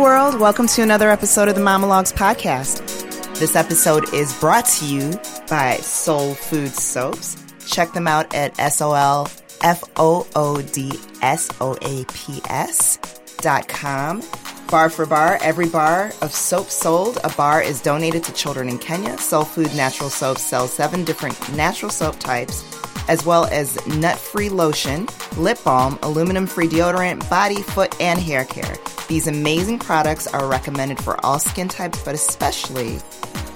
World, welcome to another episode of the Momologues podcast. This episode is brought to you by Soul Food Soaps. Check them out at S O L F O O D S O A P S dot com. Bar for bar, every bar of soap sold, a bar is donated to children in Kenya. Soul Food Natural Soap sells seven different natural soap types, as well as nut free lotion, lip balm, aluminum free deodorant, body, foot, and hair care. These amazing products are recommended for all skin types, but especially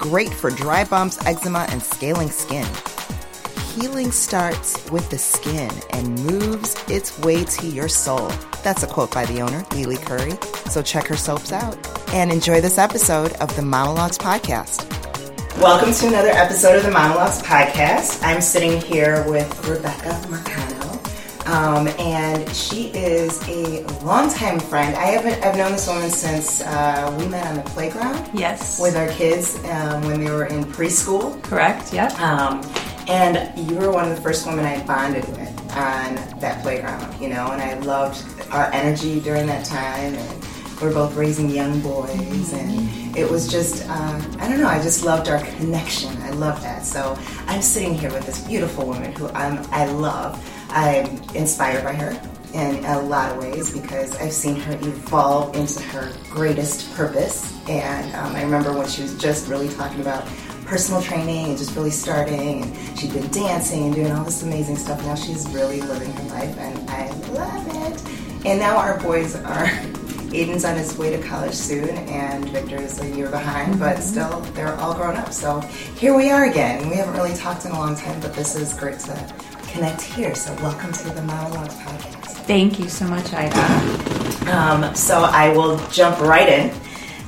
great for dry bumps, eczema, and scaling skin. Healing starts with the skin and moves its way to your soul. That's a quote by the owner, Lily Curry. So check her soaps out and enjoy this episode of the Momologues podcast. Welcome to another episode of the Momologues podcast. I'm sitting here with Rebekah Marcano. Um, and she is a longtime friend. I haven't I've known this woman since uh, we met on the playground. Yes. With our kids um, when they were in preschool. Correct, yeah. Um, and you were one of the first women I bonded with on that playground, you know, and I loved our energy during that time. And we are both raising young boys, and it was just, uh, I don't know, I just loved our connection. I love that. So I'm sitting here with this beautiful woman who I'm, I love. I'm inspired by her in a lot of ways because I've seen her evolve into her greatest purpose. And um, I remember when she was just really talking about personal training and just really starting, and she'd been dancing and doing all this amazing stuff. Now she's really living her life, and I love it. And now our boys are. Ayden's on his way to college soon, and Victor is a year behind, but still, they're all grown up. So here we are again. We haven't really talked in a long time, but this is great to connect here. So welcome to the Momologues podcast. Thank you so much, Ida. Um, so I will jump right in.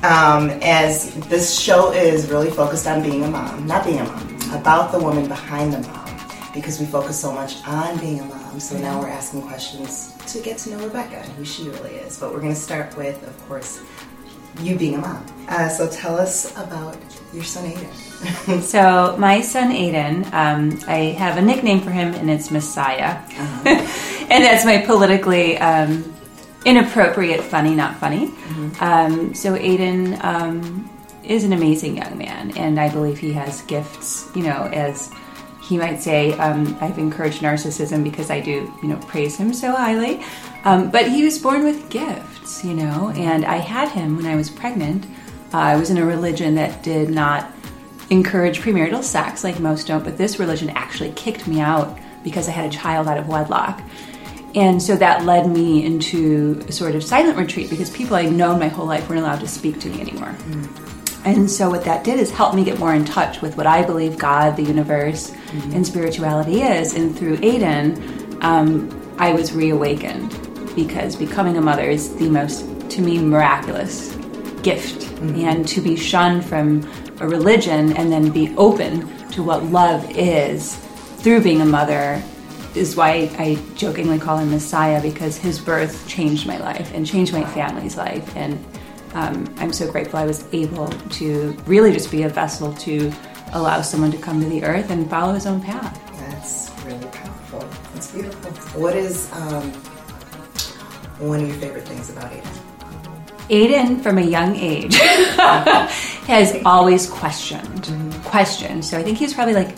Um, as this show is really focused on being a mom, not being a mom, about the woman behind the mom, because we focus so much on being a mom. So now we're asking questions to get to know Rebekah and who she really is. But we're going to start with, of course, you being a mom. Uh, so tell us about your son Ayden. so my son Ayden, um, I have a nickname for him, and it's Messiah, uh-huh. and that's my politically um, inappropriate, funny, not funny. Mm-hmm. Um, so Aiden um, is an amazing young man, and I believe he has gifts. You know, as he might say, um, I've encouraged narcissism because I do, you know, praise him so highly. Um, but he was born with you know, and I had him when I was pregnant. Uh, I was in a religion that did not encourage premarital sex, like most don't, but this religion actually kicked me out because I had a child out of wedlock. And so that led me into a sort of silent retreat because people I'd known my whole life weren't allowed to speak to me anymore. Mm. And so what that did is help me get more in touch with what I believe God, the universe, mm-hmm. and spirituality is. And through Ayden, um, I was reawakened because becoming a mother is the most, to me, miraculous gift. Mm-hmm. And to be shunned from a religion and then be open to what love is through being a mother is why I jokingly call him Messiah because his birth changed my life and changed my family's life. And um, I'm so grateful I was able to really just be a vessel to allow someone to come to the earth and follow his own path. That's really powerful. That's beautiful. What is um, one of your favorite things about Ayden? Ayden, from a young age, has always questioned. Mm-hmm. Questioned. So I think he's probably like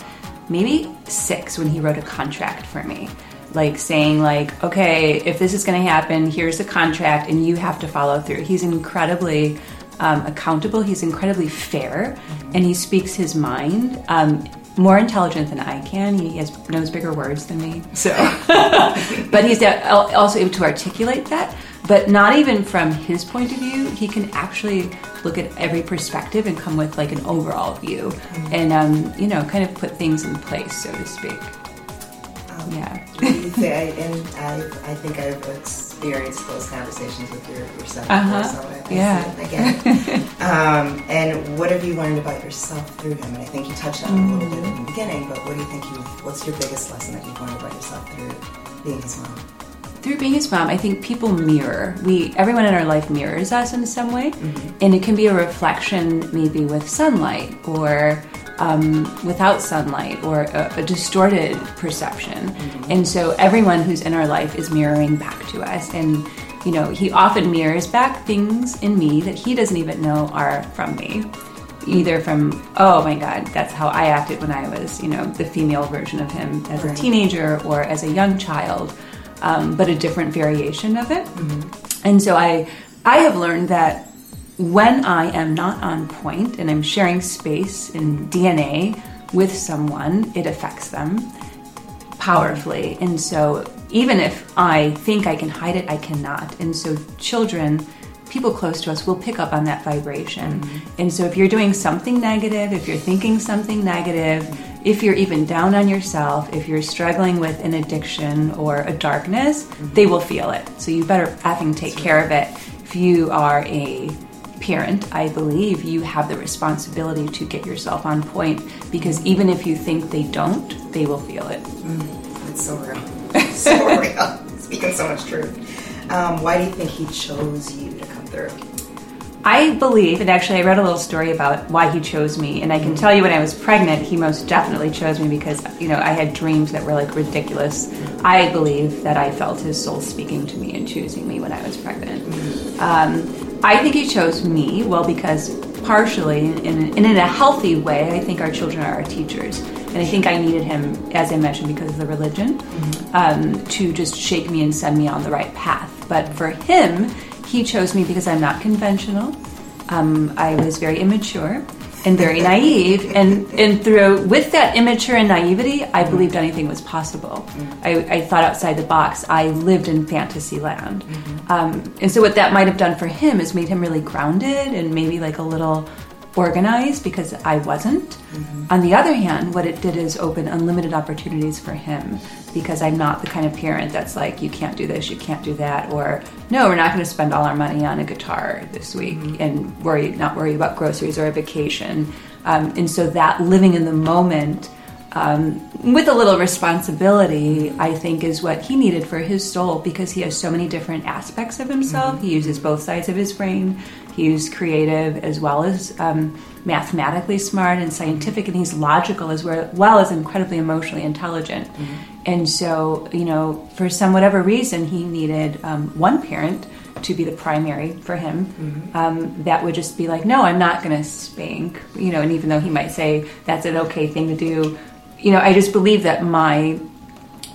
maybe six when he wrote a contract for me like saying like okay if this is going to happen here's the contract and you have to follow through he's incredibly um, accountable he's incredibly fair and he speaks his mind um, more intelligent than I can. He has knows bigger words than me. So, but he's also able to articulate that. But not even from his point of view, he can actually look at every perspective and come with like an overall view, mm-hmm. and um, you know, kind of put things in place, so to speak. Um, yeah. I, and I, I think I've experienced those conversations with your, your son uh-huh. before, so I, yeah. again. um, and what have you learned about yourself through him? And I think you touched on it a little bit in the beginning, but what do you think you, what's your biggest lesson that you've learned about yourself through being his mom? through being his mom, I think people mirror. We everyone in our life mirrors us in some way, mm-hmm. and it can be a reflection, maybe with sunlight or um, without sunlight or a, a distorted perception. Mm-hmm. And so everyone who's in our life is mirroring back to us. And you know, he often mirrors back things in me that he doesn't even know are from me. Either from, oh my God, that's how I acted when I was, you know, the female version of him as a teenager or as a young child, um, but a different variation of it. Mm-hmm. And so I, I have learned that when I am not on point and I'm sharing space and DNA with someone, it affects them powerfully. And so even if I think I can hide it, I cannot. And so children, people close to us will pick up on that vibration. Mm-hmm. And so if you're doing something negative, if you're thinking something negative, if you're even down on yourself, if you're struggling with an addiction or a darkness, mm-hmm. they will feel it. So you better having take care of it. If you are a parent, I believe you have the responsibility to get yourself on point because even if you think they don't, they will feel it. Mm, it's so real. so real. Speaking so much truth. Um, why do you think he chose you to come through? I believe, and actually, I read a little story about why he chose me, and I can tell you when I was pregnant, he most definitely chose me because, you know, I had dreams that were like ridiculous. I believe that I felt his soul speaking to me and choosing me when I was pregnant. Um, I think he chose me, well, because partially, and in, in a healthy way, I think our children are our teachers. And I think I needed him, as I mentioned, because of the religion, mm-hmm. um, to just shake me and send me on the right path. But for him, he chose me because I'm not conventional. Um, I was very immature and very naive. And, and through with that immature and naivety, I believed anything was possible. Mm-hmm. I, I, thought outside the box. I lived in fantasy land. Mm-hmm. Um, and so what that might have done for him is made him really grounded and maybe like a little organized because I wasn't. Mm-hmm. On the other hand, what it did is open unlimited opportunities for him because I'm not the kind of parent that's like, you can't do this, you can't do that, or no, we're not going to spend all our money on a guitar this week mm-hmm. and worry, not worry about groceries or a vacation. Um, and so that living in the moment um, with a little responsibility, I think, is what he needed for his soul because he has so many different aspects of himself. Mm-hmm. He uses both sides of his brain. He's creative as well as um, mathematically smart and scientific, and he's logical as well as incredibly emotionally intelligent. Mm-hmm. And so, you know, for some whatever reason, he needed um, one parent to be the primary for him. Mm-hmm. Um, that would just be like, no, I'm not going to spank, you know. And even though he might say that's an okay thing to do, you know, I just believe that my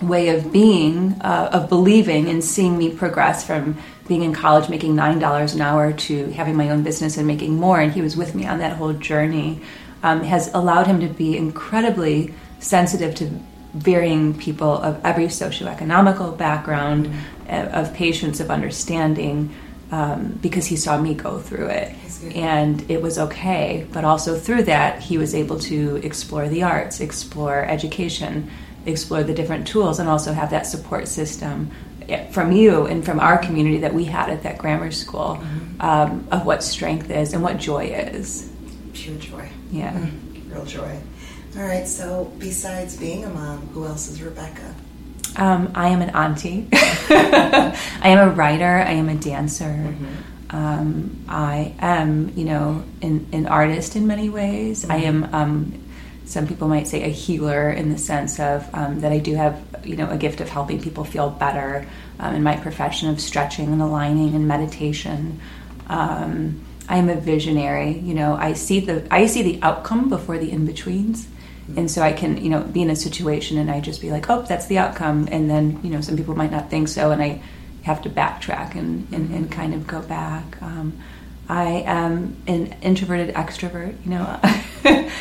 way of being, uh, of believing, and seeing me progress from being in college making nine dollars an hour to having my own business and making more, and he was with me on that whole journey, um, has allowed him to be incredibly sensitive to varying people of every socioeconomical background, mm-hmm. of patience, of understanding, um, because he saw me go through it. And it was okay. But also through that, he was able to explore the arts, explore education, explore the different tools, and also have that support system from you and from our community that we had at that grammar school mm-hmm. um, of what strength is and what joy is. Pure joy. Yeah. Mm-hmm. Real joy. All right, so besides being a mom, who else is Rebekah? Um, I am an auntie. I am a writer. I am a dancer. Mm-hmm. Um, I am, you know, an, an, artist in many ways. Mm-hmm. I am, um, some people might say, a healer in the sense of um, that I do have, you know, a gift of helping people feel better um, in my profession of stretching and aligning and meditation. Um, I am a visionary. You know, I see the I see the outcome before the in betweens and so I can you know be in a situation and I just be like, oh, that's the outcome, and then you know some people might not think so, and I have to backtrack and and, and kind of go back. Um, I am an introverted extrovert, you know.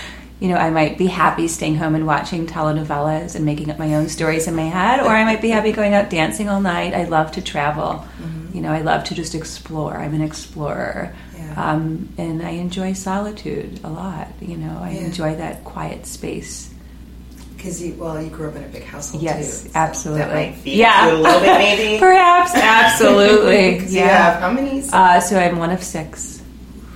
you know, I might be happy staying home and watching telenovelas and making up my own stories in my head, or I might be happy going out dancing all night. I love to travel. Mm-hmm. You know, I love to just explore. I'm an explorer. Um, and I enjoy solitude a lot. You know, I yeah. enjoy that quiet space. Because you, well, you grew up in a big household yes, too. So absolutely. yeah, a little bit maybe. Perhaps, absolutely. yeah. how many? Uh, so I'm one of six.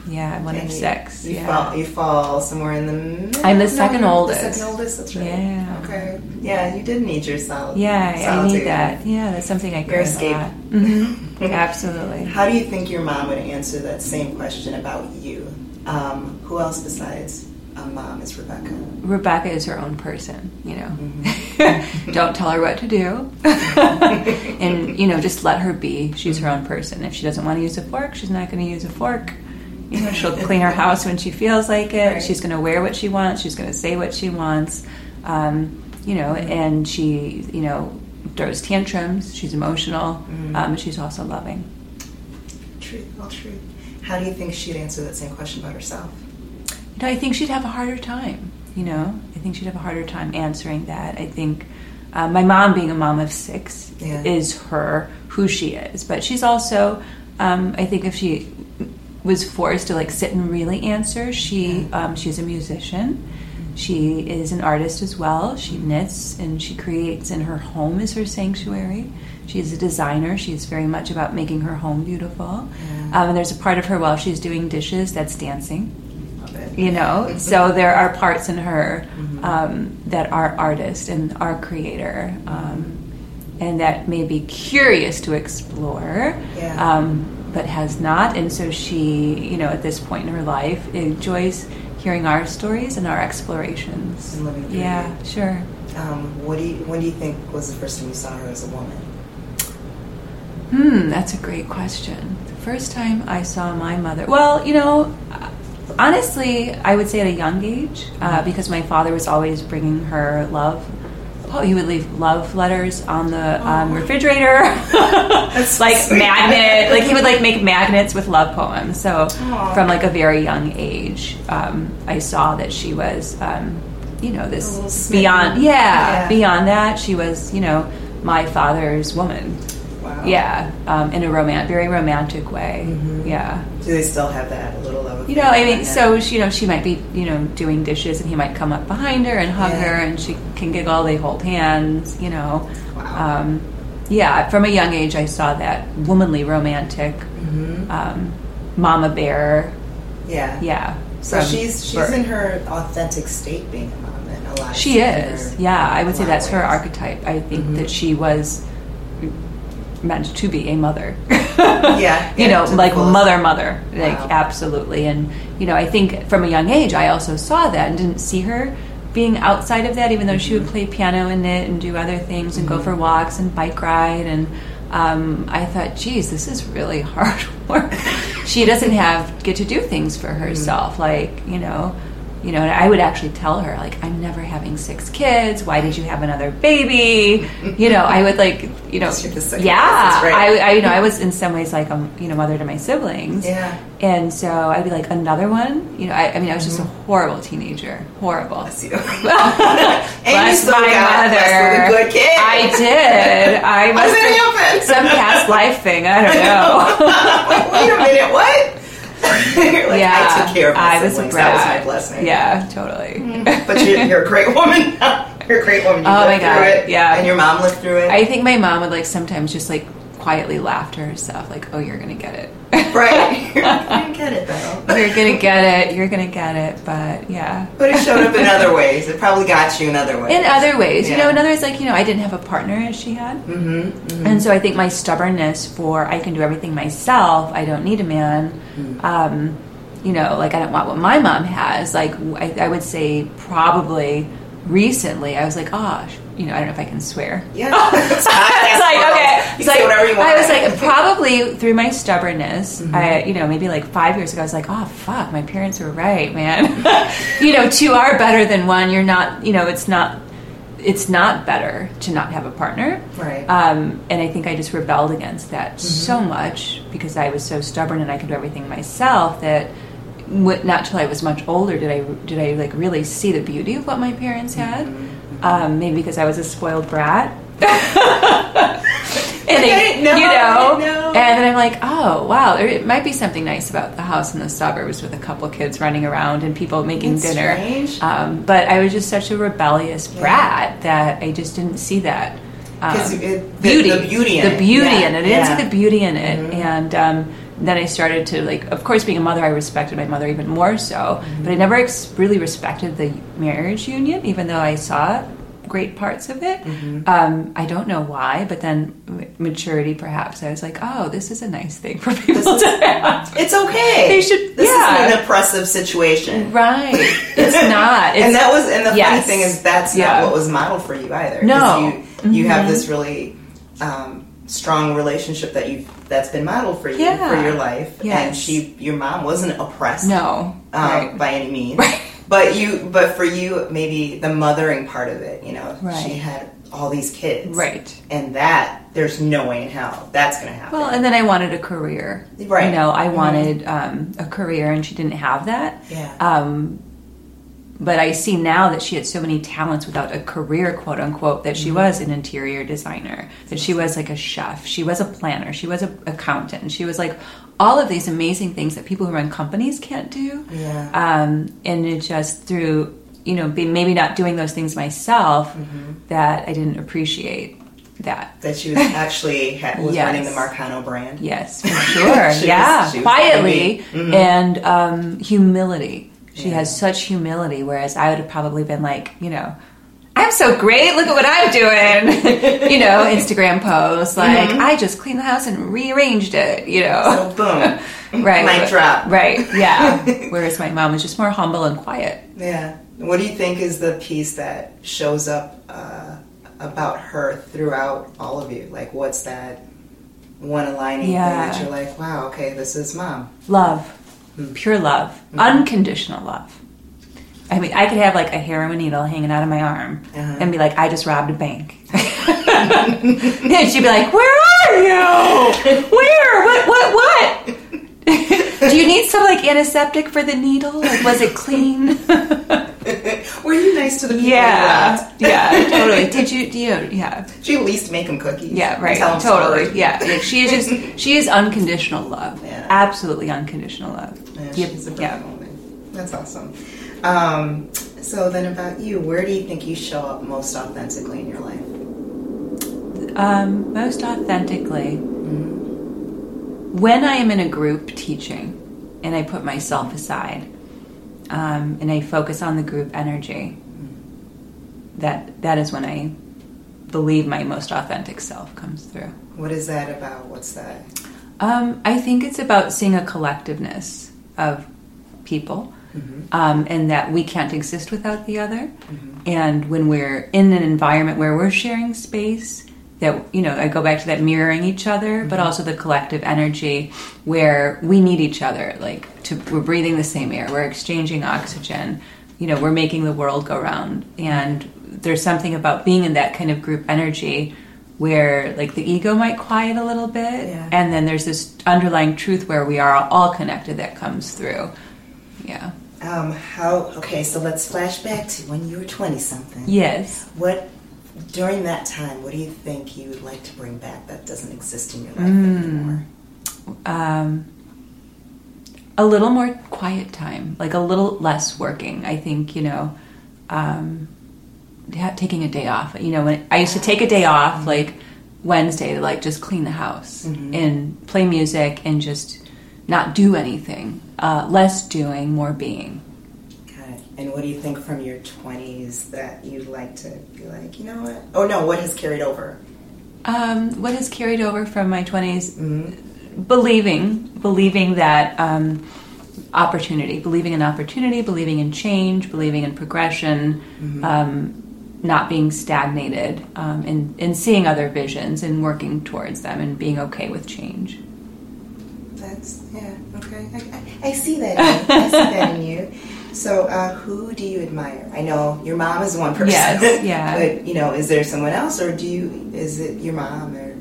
Yeah, I'm one of six. You, yeah. fall, you fall somewhere in the middle. I'm the second no, oldest. The second oldest. That's right. Yeah. Okay. Yeah, you did need your sol- yeah, solitude. I need that. Yeah, that's something I crave escape. a lot. Mm-hmm. Absolutely. How do you think your mom would answer that same question about you? Um, who else besides a mom is Rebekah? Rebekah is her own person. You know, mm-hmm. Don't tell her what to do. and, you know, just let her be. She's her own person. If she doesn't want to use a fork, she's not going to use a fork. You know, she'll clean her house when she feels like it. Right. She's going to wear what she wants. She's going to say what she wants. Um, you know, and she, you know, throws tantrums. She's emotional. Mm-hmm. Um, and she's also loving. Truth, all truth. How do you think she'd answer that same question about herself? You know, I think she'd have a harder time. You know, I think she'd have a harder time answering that. I think uh, my mom, being a mom of six, Yeah. is her who she is. But she's also, um, I think, if she was forced to like sit and really answer, she um, she's a musician. She is an artist as well. She knits and she creates, and her home is her sanctuary. She's a designer. She's very much about making her home beautiful. Um, and there's a part of her while she's doing dishes that's dancing you know so there are parts in her um, that are artist and are creator um, and that may be curious to explore Yeah. But has not and so she you know at this point in her life enjoys hearing our stories and our explorations And living through yeah sure Um, what do you, when do you think was the first time you saw her as a woman? Hmm, that's a great question. The first time I saw my mother, well, you know, honestly, I would say at a young age, uh, because my father was always bringing her love. Oh, he would leave love letters on the um, refrigerator, That's like magnet. Like he would like make magnets with love poems. So Aw. from like a very young age, um, I saw that she was, um, you know, this beyond. Yeah, Yeah. beyond that, she was, you know, my father's woman. Wow. Yeah, um, in a romantic, very romantic way. Mhm. Yeah, Do they still have that a little? You know, I mean, so she, you know, she might be, you know, doing dishes, and he might come up behind her and hug Yeah. her, and she can giggle. They hold hands, you know. Wow. Um, yeah, from a young age, I saw that womanly, romantic, Mhm. um, mama bear. yeah. Yeah. So she's she's birth. in her authentic state being a mom and alive. She is. Yeah, I would say that's her archetype. I think Mhm. that she was meant to be a mother. Yeah, you know, like mother, mother, like Wow. absolutely. And you know, I think from a young age, I also saw that and didn't see her being outside of that, even though she Mm-hmm. would play piano and knit and do other things and go for walks and bike ride. And um, I thought, geez, this is really hard work. she doesn't have get to do things for Mm-hmm. herself, like you know. You know, and I would actually tell her, like, I'm never having six kids. Why did you have another baby? You know, I would like, you know, You're the second yeah. right? I, I, you know, I was in some ways like a, you know, mother to my siblings. Yeah. And so I'd be like, another one? You know, I, I mean, I was just a mm-hmm. horrible teenager. Horrible. Bless you. Bless and you still my got blessed with a mother. good kid. I did. I must have some past life thing. I don't know. Wait a minute, what? Like, yeah, I took care of my I was a siblings. That was my blessing. Yeah, totally. Mm-hmm. But you're, you're a great woman. You're a great woman. You Oh, lived my through God, it. yeah. And your mom lived through it. I think my mom would like sometimes just like quietly laughed to herself, like, "Oh, you're gonna get it." right. You're gonna get it though. you're gonna get it. You're gonna get it. But yeah. But it showed up in other ways. It probably got you in other ways. In other ways, you know, in other ways, like you know, I didn't have a partner as she had, Mm-hmm. and so I think my stubbornness for I can do everything myself. I don't need a man. Mm-hmm. Um, you know, like I don't want what my mom has. Like I, I would say, probably recently, I was like, oh, you know, I don't know if I can swear. Yeah. it's like okay. It's like whatever you want. I was like probably through my stubbornness. Mm-hmm. I you know maybe like five years ago I was like oh fuck my parents were right man. you know two are better than one. You're not you know it's not it's not better to not have a partner. Right. Um, and I think I just rebelled against that Mm-hmm. so much because I was so stubborn and I could do everything myself that. w- Not till I was much older did I did I like really see the beauty of what my parents had. Mm-hmm. Um, maybe because I was a spoiled brat. and they, didn't know, you I know, didn't know. and then I'm like, oh wow, there it might be something nice about the house in the suburbs with a couple kids running around and people making That's dinner. Um, but I was just such a rebellious brat that I just didn't see that Um, it- the- beauty, the beauty in the it. beauty Yeah, in it. I didn't yeah. Mm-hmm. see the beauty in it, and um, then I started to like. Of course, being a mother, I respected my mother even more so. Mm-hmm. But I never ex- really respected the marriage union, even though I saw great parts of it. Mm-hmm. Um, I don't know why, but then m- maturity, perhaps. I was like, oh, this is a nice thing for people This is- to have. It's okay. They should- This yeah. isn't an oppressive situation. Right. It's not. It's, and that was, and the yes. funny thing is, that's Yeah. not what was modeled for you either. No. you you have Mhm. this really um, strong relationship that you that's been modeled for you Yeah. for your life, and she, your mom, wasn't oppressed. no. um, right. by any means. Right. But you, but for you, maybe the mothering part of it, you know, Right. she had all these kids, Right. And that there's no way in hell that's going to happen. Well, and then I wanted a career. Right. You know, I Mhm. wanted um, a career, and she didn't have that. yeah, Um, but I see now that she had so many talents without a career, quote unquote, that Mm-hmm. she was an interior designer, that she was like a chef, she was a planner, she was an accountant, she was like all of these amazing things that people who run companies can't do. yeah, Um, and it just through, you know, be, maybe not doing those things myself, Mm-hmm. that I didn't appreciate that. that she was actually ha- was Yes. running the Marcano brand. Yes, for sure. Yeah, was quietly Mhm. and um, humility. She Yeah. has such humility, whereas I would have probably been like, you know, I'm so great. Look at what I'm doing. you know, Instagram posts like Mm-hmm. I just cleaned the house and rearranged it. You know, So boom, right? mic drop. Right? Yeah. whereas my mom was just more humble and quiet. Yeah. What do you think is the piece that shows up uh, about her throughout all of you? Like, what's that one aligning Yeah. thing that you're like, wow, okay, this is mom. Love. Pure love, Mm-hmm. unconditional love. I mean, I could have like a heroin needle hanging out of my arm Uh-huh. and be like, I just robbed a bank. and she'd be like, Where are you? Where? What? What? What? Do you need some like antiseptic for the needle? Like, was it clean? Were you nice to the people yeah, yeah, totally. Did you? Do you? Yeah, Did you at least make them cookies? yeah, right. Totally. stories? Yeah, like, she is just she is unconditional love. Yeah. Absolutely unconditional love. Yeah, Yep, she's a yeah. woman. That's awesome. Um, so then, about you, where do you think you show up most authentically in your life? Um, most authentically, when I am in a group teaching and I put myself aside um, and I focus on the group energy, that that is when I believe my most authentic self comes through. What is that about? What's that? Um, I think it's about seeing a collectiveness of people. Um, and that we can't exist without the other. And when we're in an environment where we're sharing space, that you know, I go back to that mirroring each other, but also the collective energy where we need each other. Like to, we're breathing the same air, we're exchanging oxygen. You know, we're making the world go round. And there's something about being in that kind of group energy where like the ego might quiet a little bit Yeah. and then there's this underlying truth where we are all connected that comes through yeah Um, how? Okay, so let's flash back to when you were twenty something. yes What during that time? What do you think you would like to bring back that doesn't exist in your life Mm. anymore? um, a little more quiet time like a little less working i think you know um, taking a day off you know when i used to take a day off like wednesday to like just clean the house and play music and just not do anything uh, less doing more being. And what do you think from your twenties that you'd like to be like? You know what? Oh no, what has carried over? Um, what has carried over from my 20s? Mm-hmm. Believing, believing that um, opportunity, believing in opportunity, believing in change, believing in progression, Mm-hmm. um, not being stagnated, um, and, and seeing other visions and working towards them and being okay with change. That's yeah. Okay, I, I, I see that. I see that in you. So, uh, who do you admire? I know your mom is one person. Yes, yeah. but you know, is there someone else, or do you? Is it your mom, or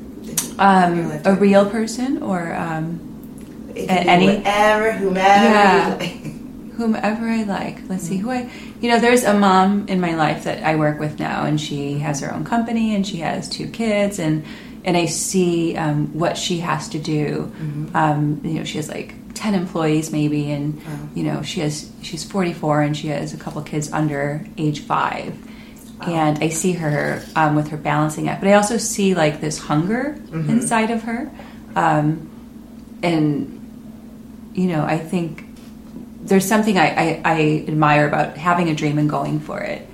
Um, a real person or um, it a- can be any- whatever, whomever. Yeah. like. whomever I like. Let's see who I. You know, there's a mom in my life that I work with now, and she has her own company, and she has two kids, and and I see um, what she has to do. Um, you know, she has like ten employees maybe, and Wow. you know, she has she's 44, and she has a couple kids under age five. And I see her um, with her balancing act, but I also see like this hunger inside of her, um, and you know, I think there's something I, I, I admire about having a dream and going for it.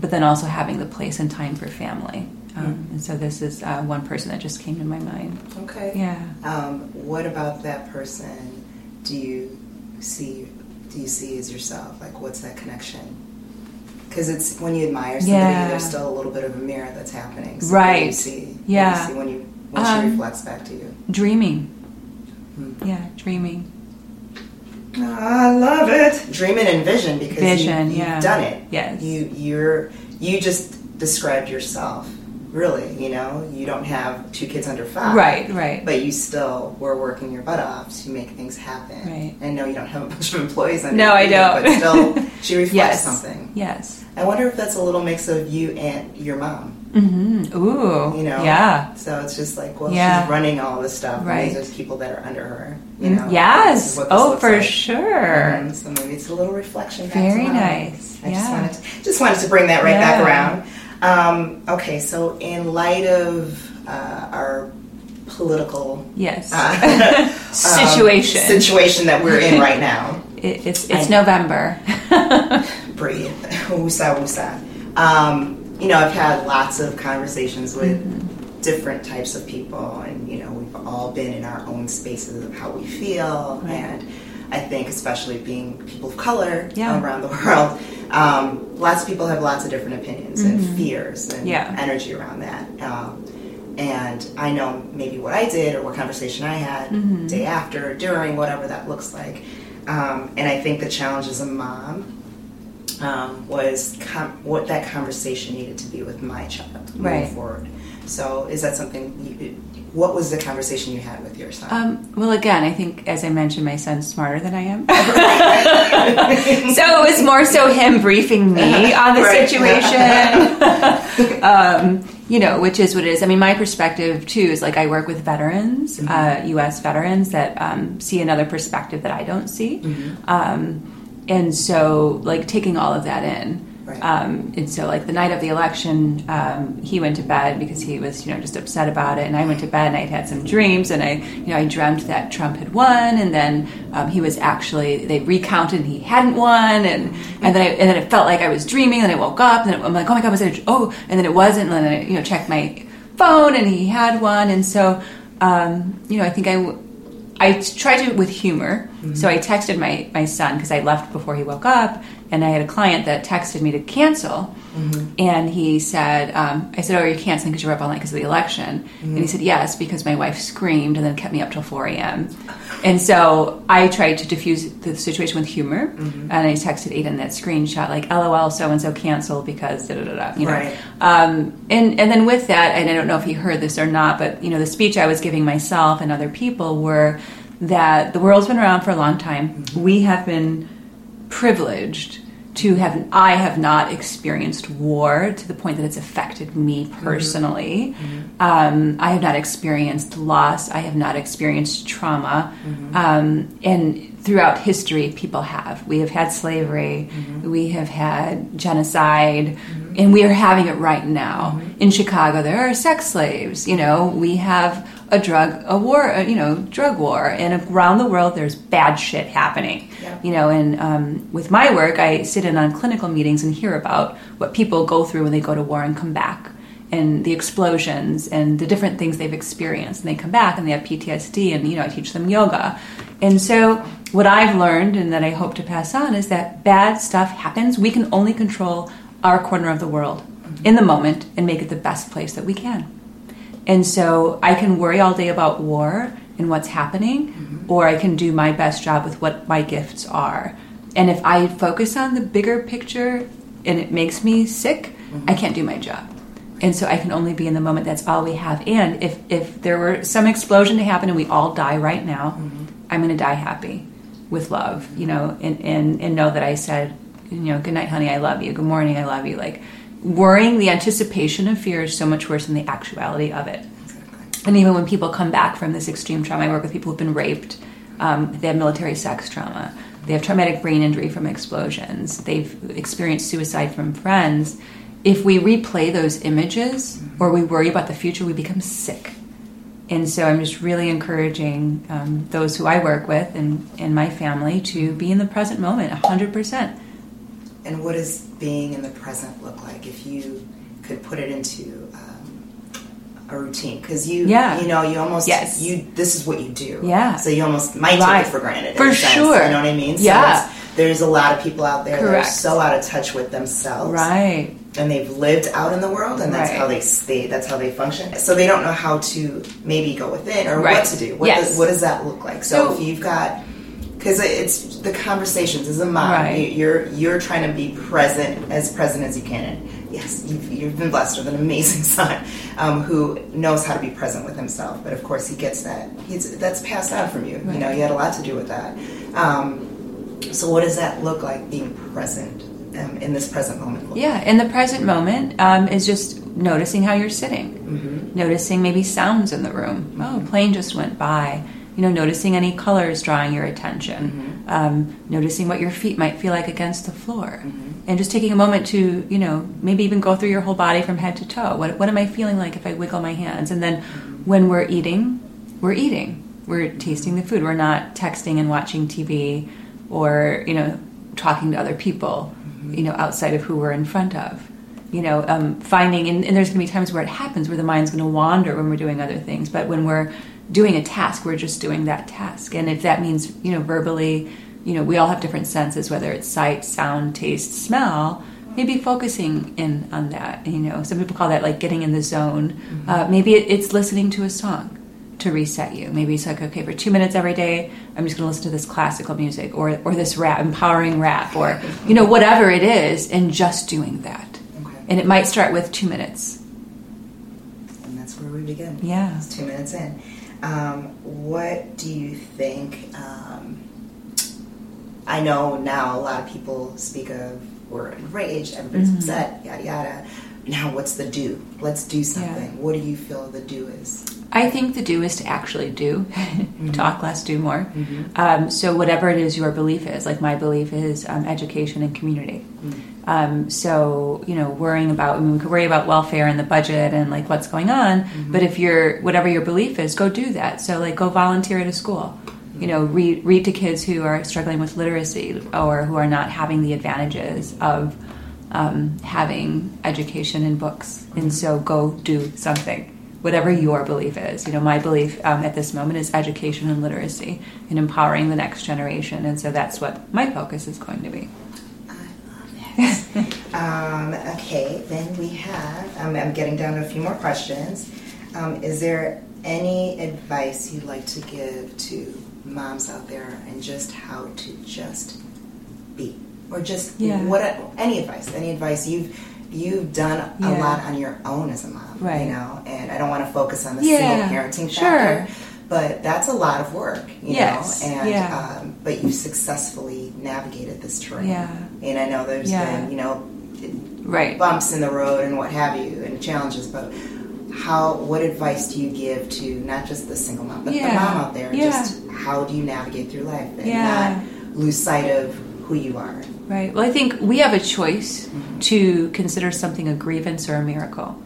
but then also having the place and time for family. Um, and so this is uh, one person that just came to my mind. Okay. Yeah. Um, what about that person do you see do you see as yourself? Like what's that connection? Because it's when you admire somebody, Yeah. there's still a little bit of a mirror that's happening. So Right. you see? Do you Yeah. see when you when Um, she reflects back to you. Dreaming. Hmm. Yeah, dreaming. I love it. Dreaming and vision because Vision, you, you've yeah. done it. Yes. You you're you just described yourself. Really, you know, you don't have two kids under five. Right, right. But you still were working your butt off to make things happen. Right. I know you don't have a bunch of employees under No, I don't. But still, she reflects yes. something. Yes. I wonder if that's a little mix of you and your mom. Mm-hmm. Ooh. You know. Yeah. So it's just like, well, Yeah. she's running all this stuff. Right. And these people that are under her. You know. Yes. is what this Oh, for like. sure. Mhm, So maybe it's a little reflection. Back Very nice. I just Yeah. wanted to, just wanted to bring that right back around. Um, okay, so in light of uh, our political Yes. uh, um, Situation. situation that we're in right now, It, it's it's I- November. breathe, woosah woosah. Um, you know, I've had lots of conversations with Mm-hmm. different types of people, and you know, we've all been in our own spaces of how we feel, Right. and I think, especially being people of color Yeah. around the world, um, lots of people have lots of different opinions and fears and Mm-hmm. Yeah. energy around that. Um, and I know maybe what I did or what conversation I had Mm-hmm. day after, during, whatever that looks like. Um, and I think the challenge as a mom um, was com- what that conversation needed to be with my child moving Right. forward. So, is that something? You, what was the conversation you had with your son? Um, well, again, I think, as I mentioned, my son's smarter than I am. so it was more so him briefing me on the Right. situation. um, you know, which is what it is. I mean, my perspective too is like I work with veterans, uh, U.S. veterans that um, see another perspective that I don't see, um, and so like taking all of that in. Right. Um, and so, like the night of the election, um, he went to bed because he was, you know, just upset about it. And I went to bed and I'd had some dreams, and I, you know, I dreamt that Trump had won, and then um, he was actually they recounted and he hadn't won, and and then I, and then it felt like I was dreaming. And I woke up, and I'm like, oh my god, was it? Oh, and then it wasn't. And then I, you know, checked my phone, and he had one, and so, um, you know, I think I. I tried to with humor. So I texted my, my son because I left before he woke up, and I had a client that texted me to cancel. And he said, um, I said, Oh, are you canceling because you were up all night because of the election? And he said, Yes, because my wife screamed and then kept me up till 4 a.m. And so I tried to diffuse the situation with humor, and I texted Ayden that screenshot, like, LOL, so and so canceled because da da da da, you know. Right. Um, and and then with that, and I don't know if he heard this or not, but you know, the speech I was giving myself and other people were that the world's been around for a long time. We have been privileged to have. I have not experienced war to the point that it's affected me personally. Um, I have not experienced loss. I have not experienced trauma. Um, and throughout history, people have. We have had slavery. Mm-hmm. We have had genocide. And we are having it right now. Mm-hmm. In Chicago, there are sex slaves. You know, we have a drug, a war, a, you know, drug war. And around the world, there's bad shit happening. Yeah. You know, and um, with my work, I sit in on clinical meetings and hear about what people go through when they go to war and come back and the explosions and the different things they've experienced and they come back and they have PTSD and you know I teach them yoga. And so what I've learned and that I hope to pass on is that bad stuff happens. We can only control our corner of the world in the moment and make it the best place that we can. And so I can worry all day about war and what's happening, mm-hmm. or I can do my best job with what my gifts are. And if I focus on the bigger picture and it makes me sick, I mm-hmm. can't do my job. And so I can only be in the moment. That's all we have. And if, if there were some explosion to happen and we all die right now, I'm going to die happy with love, you know, and, and, and know that I said, you know, good night, honey, I love you. Good morning, I love you. Like, worrying, the anticipation of fear is so much worse than the actuality of it. And even when people come back from this extreme trauma, I work with people who've been raped, um, they have military sex trauma, they have traumatic brain injury from explosions, they've experienced suicide from friends. If we replay those images or we worry about the future, we become sick. And so I'm just really encouraging um, those who I work with and, and my family to be in the present moment 100%. and what does being in the present look like if you could put it into um, a routine? Because you, Yeah. you know, you almost, Yes. you. This is what you do. Yeah. So you almost might take it for granted. For a sense, sure. You know what I mean? So Yeah. there's a lot of people out there that are Correct. so out of touch with themselves, Right. And they've lived out in the world, and that's Right. how they stay. That's how they function. So they don't know how to maybe go within or Right. what to do. What, Yes. does, what does that look like? So, So- if you've got because it's the conversations as a mom, Right. you- you're you're trying to be present as present as you can. And yes, you've, you've been blessed with an amazing son um, who knows how to be present with himself. But of course, he gets that. He's that's passed on from you. You know, you had a lot to do with that. Um, so, what does that look like being present um, in this present moment? Yeah, in the present moment um, is just noticing how you're sitting, Mm-hmm. noticing maybe sounds in the room. Oh, a plane just went by. You know, noticing any colors drawing your attention, Mm-hmm. um, noticing what your feet might feel like against the floor, Mm-hmm. and just taking a moment to, you know, maybe even go through your whole body from head to toe. What, what am I feeling like if I wiggle my hands? And then when we're eating, we're eating. We're tasting the food. We're not texting and watching TV or, you know, talking to other people, you know, outside of who we're in front of. You know, um, finding, and, and there's going to be times where it happens where the mind's going to wander when we're doing other things. But when we're doing a task, we're just doing that task. And if that means, you know, verbally, you know, we all have different senses, whether it's sight, sound, taste, smell. Maybe focusing in on that. You know, some people call that like getting in the zone. Uh, maybe it, it's listening to a song to reset you. Maybe it's like, okay, for two minutes every day, I'm just going to listen to this classical music or or this rap, empowering rap, or you know, whatever it is, and just doing that. Okay. And it might start with two minutes. And that's where we begin. Yeah. It's two minutes in. Um, what do you think? Um, I know now a lot of people speak of we're enraged, everybody's Mm-hmm. upset, yada yada. Now, what's the do? Let's do something. What do you feel the do is? I think the do is to actually do. Talk less, do more. Um, so whatever it is your belief is, like my belief is um, education and community. Um, so you know, worrying about I mean, we could worry about welfare and the budget and like what's going on. But if you're whatever your belief is, go do that. So like go volunteer at a school. You know, read read to kids who are struggling with literacy or who are not having the advantages of um, having education and books. And so go do something whatever your belief is. You know, my belief um, at this moment is education and literacy and empowering the next generation. And so that's what my focus is going to be. I love it. um, okay, then we have. Um, I'm getting down to a few more questions. Um, is there any advice you'd like to give to moms out there and just how to just be, or just Yeah. what? Any advice? Any advice you've you've done a Yeah. lot on your own as a mom, Right. You know, and I don't want to focus on the Yeah, single parenting sure. factor, but that's a lot of work, you Yes, know. And yeah. um, but you've successfully navigated this terrain. Yeah. And I know there's been, you know, Right. bumps in the road and what have you, and challenges. But how? What advice do you give to not just the single mom, but the mom out there? Yeah. Just how do you navigate through life and not lose sight of who you are? Right. Well, I think we have a choice to consider something a grievance or a miracle.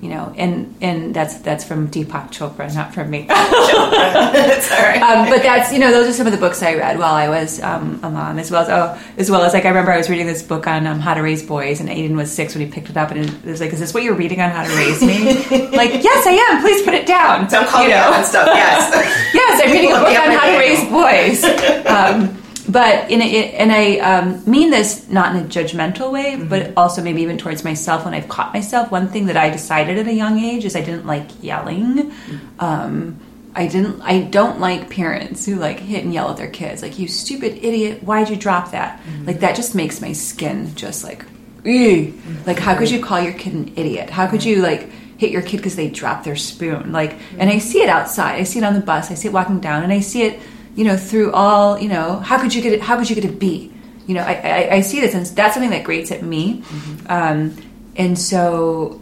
You know, and and that's that's from Deepak Chopra, not from me. It's all right. um, but that's you know those are some of the books I read while I was um, a mom, as well as oh, as well as like I remember I was reading this book on um, how to raise boys, and Ayden was six when he picked it up, and it was like, "Is this what you're reading on how to raise me?" like, yes, I am. Please put it down. Don't call you me know? stuff. Yes. yes, I'm reading a book on how to raise boys. But in a, and I um, mean this not in a judgmental way, Mm-hmm. but also maybe even towards myself when I've caught myself. One thing that I decided at a young age is I didn't like yelling. Mm-hmm. Um, I didn't. I don't like parents who like hit and yell at their kids. Like you stupid idiot! Why'd you drop that? Mm-hmm. Like that just makes my skin just like, ew. Like how could you call your kid an idiot? How could you like hit your kid because they dropped their spoon? Like, and I see it outside. I see it on the bus. I see it walking down, and I see it, you know, through all. You know, how could you get it? How could you get a B? You know, I I, I see this, and that's something that grates at me. Um, and so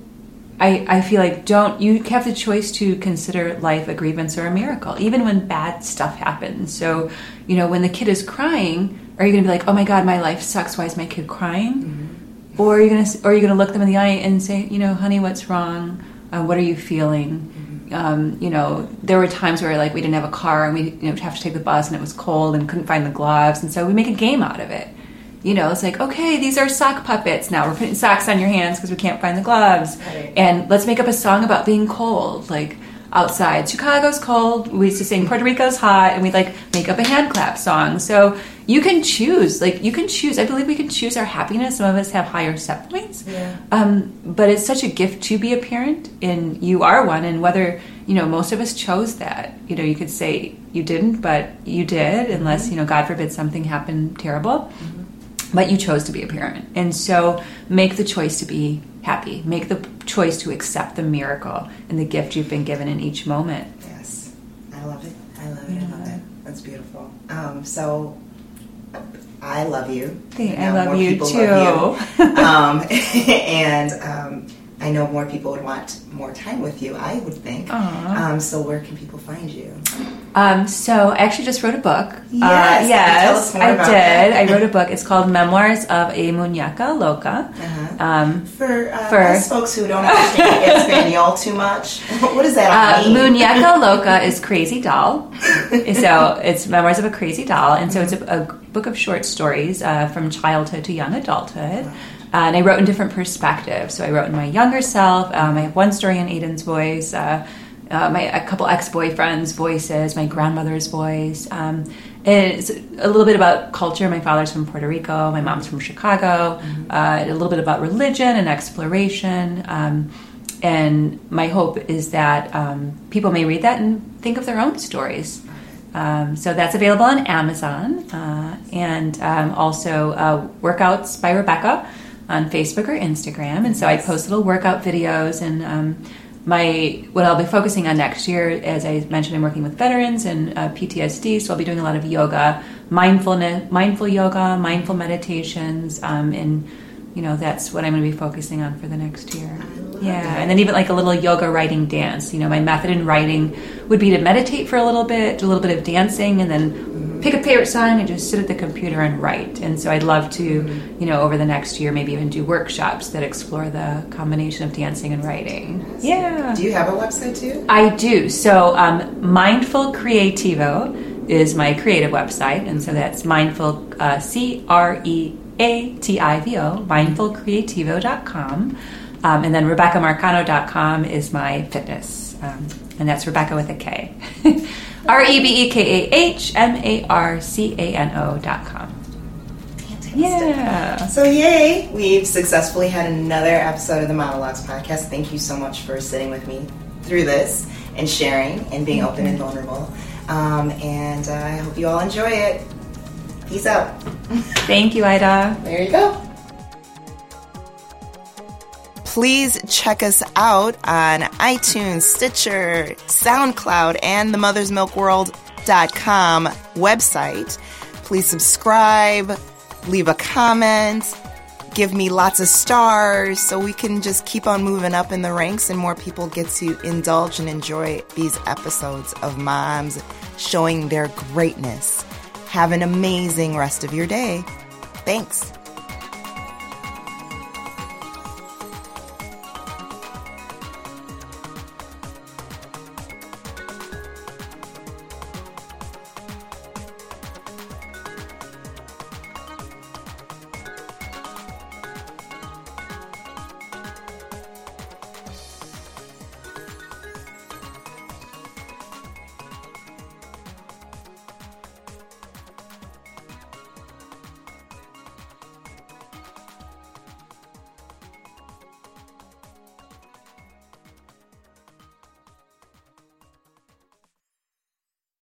I, I feel like don't you have the choice to consider life a grievance or a miracle even when bad stuff happens so you know when the kid is crying are you going to be like oh my god my life sucks why is my kid crying or are you going to or are you going to look them in the eye and say you know honey what's wrong uh, what are you feeling um, you know there were times where like we didn't have a car and we you know have to take the bus and it was cold and couldn't find the gloves and so we make a game out of it you know, it's like, okay, these are sock puppets. Now we're putting socks on your hands because we can't find the gloves. Right. And let's make up a song about being cold. Like, outside. Chicago's cold. We used to sing Puerto Rico's hot, and we'd like make up a hand clap song. So you can choose. Like you can choose. I believe we can choose our happiness. Some of us have higher set points. Yeah. Um, but it's such a gift to be a parent, and you are one. And whether you know, most of us chose that. You know, you could say you didn't, but you did, unless you know, God forbid, something happened terrible. But you chose to be a parent, and so make the choice to be happy. Make the choice to accept the miracle and the gift you've been given in each moment. Yes, I love it. I love it. I love it. That's beautiful. Um, so I love you. Thank- I love you too. love you. um, and um, I know more people would want more time with you. I would think. Um, so where can people find you? Um, so I actually just wrote a book. Yes, uh, yes, tell us more I did. I wrote a book. It's called Memoirs of a Muñeca Loca. Uh-huh. Um, For, uh, For- folks who don't understand Espanol too much, what does that Uh, mean? Muñeca Loca is crazy doll. so it's memoirs of a crazy doll, and so it's a, a book of short stories uh, from childhood to young adulthood. Uh, and I wrote in different perspectives. So I wrote in my younger self. Um, I have one story in Ayden's voice. Uh, uh, my a couple ex-boyfriends' voices, my grandmother's voice. Um, it's a little bit about culture. My father's from Puerto Rico. My mom's from Chicago. Uh, a little bit about religion and exploration. Um, and my hope is that um, people may read that and think of their own stories. Um, so that's available on Amazon uh, and um, also uh, Workouts by Rebekah on Facebook or Instagram. And so I post little workout videos and um, my what I'll be focusing on next year, as I mentioned, I'm working with veterans and uh, PTSD, so I'll be doing a lot of yoga, mindfulness, mindful yoga, mindful meditations, um, and you know that's what I'm going to be focusing on for the next year. Yeah, that. and then even like a little yoga writing dance. You know, my method in writing would be to meditate for a little bit, do a little bit of dancing, and then pick a favorite song and just sit at the computer and write. And so I'd love to, you know, over the next year, maybe even do workshops that explore the combination of dancing and writing. Yeah. Do you have a website too? I do. So, um, Mindful Creativo is my creative website, and so that's mindful, uh, C R E A T I V O, mindfulcreativo.com. Um, and then RebekahMarcano.com is my fitness, um, and that's Rebekah with a K. R E B E K A H M A R C A N O.com. Fantastic. Yeah. So, yay! We've successfully had another episode of the Momologues podcast. Thank you so much for sitting with me through this and sharing and being open and vulnerable. Um, and uh, I hope you all enjoy it. Peace out. Thank you, Ida. There you go. Please check us out on iTunes, Stitcher, SoundCloud, and the mothersmilkworld.com website. Please subscribe, leave a comment, give me lots of stars so we can just keep on moving up in the ranks and more people get to indulge and enjoy these episodes of moms showing their greatness. Have an amazing rest of your day. Thanks.